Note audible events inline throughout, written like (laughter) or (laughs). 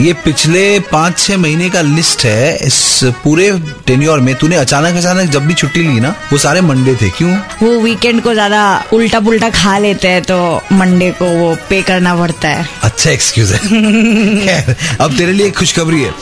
ये पिछले पाँच छह महीने का लिस्ट है। इस पूरे टेन्योर में तूने अचानक अचानक जब भी छुट्टी ली ना वो सारे मंडे थे। क्यों? वो वीकेंड को ज़्यादा उल्टा पुल्टा खा लेते हैं तो मंडे को वो पे करना पड़ता है। अच्छा एक्सक्यूज है। (laughs) अब तेरे लिए एक खुशखबरी है।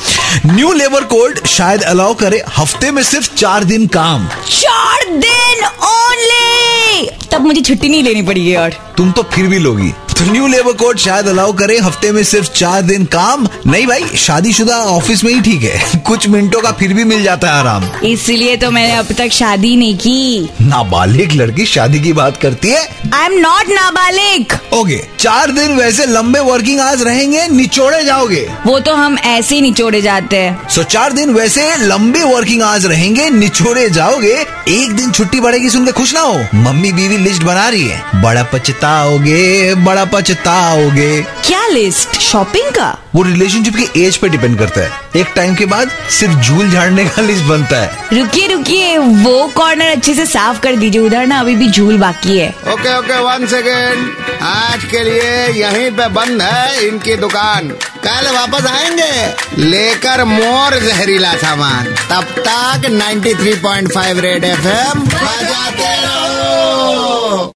न्यू लेबर कोड शायद अलाउ करे हफ़्ते में सिर्फ़ चार दिन काम। चार दिन ओनली तब मुझे छुट्टी नहीं लेनी पड़ेगी और तुम तो फिर भी लोगी। तो न्यू लेबर कोड शायद अलाउ करे हफ़्ते में सिर्फ़ चार दिन काम। नहीं भाई शादीशुदा ऑफ़िस में ही ठीक है। (laughs) कुछ मिनटों का फिर भी मिल जाता है आराम। इसलिए तो मैंने अब तक शादी नहीं की। नाबालिग लड़की शादी की बात करती है। आई एम नॉट नाबालिग। ओके चार दिन वैसे लंबे वर्किंग आवर्स रहेंगे निचोड़े जाओगे। वो तो हम ऐसे ही निचोड़े जाते हैं। सो चार दिन वैसे लंबे वर्किंग आवर्स रहेंगे निचोड़े जाओगे। एक दिन छुट्टी बढ़ेगी सुन के खुश ना हो। मम्मी बीवी लिस्ट बना रही है। बड़ा पछताओगे बड़ा पछताओगे। क्या लिस्ट शॉपिंग का? वो रिलेशनशिप के एज पे डिपेंड करता है। एक टाइम के बाद सिर्फ़ झूल झाड़ने का लिस्ट बनता है। रुकिए रुकिए वो कॉर्नर अच्छे से साफ़ कर दीजिए। उधर ना अभी भी झूल बाकी है। ओके ओके वन सेकेंड आज के लिए यहीं पे बंद है इनकी दुकान। कल वापस आएँगे। लेकर मोर जहरीला सामान। तब तक 93.5 रेड एफएम बजाते रहो।